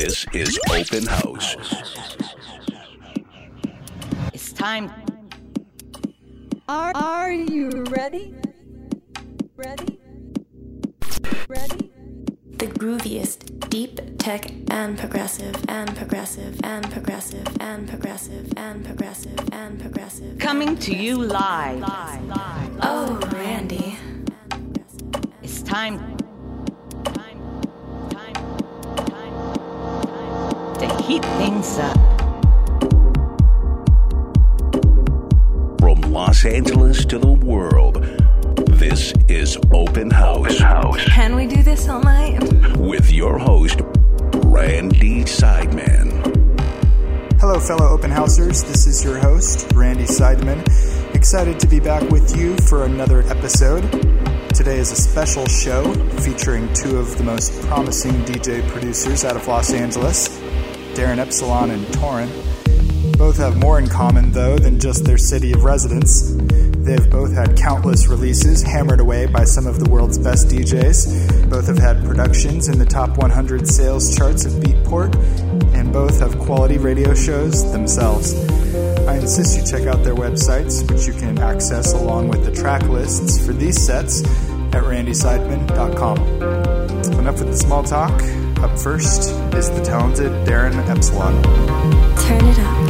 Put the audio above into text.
This is Open House. It's time. Are, are you ready? Ready? Ready? The grooviest, deep tech and progressive and progressive and progressive and progressive and progressive and progressive. Coming to you live. Oh, Randy. It's time. Heat things up. From Los Angeles to the world, this is Open House. House. Can we do this all night? With your host, Randy Seidman. Hello, fellow open housers. This is your host, Randy Seidman. Excited to be back with you for another episode. Today is a special show featuring two of the most promising DJ producers out of Los Angeles, Darin Epsilon and Torin. Both have more in common, though, than just their city of residence. They've both had countless releases hammered away by some of the world's best DJs. Both have had productions in the top 100 sales charts of Beatport, and both have quality radio shows themselves. I insist you check out their websites, which you can access along with the track lists for these sets at randyseidman.com. Enough with the small talk. Up first is the talented Darin Epsilon. Turn it up.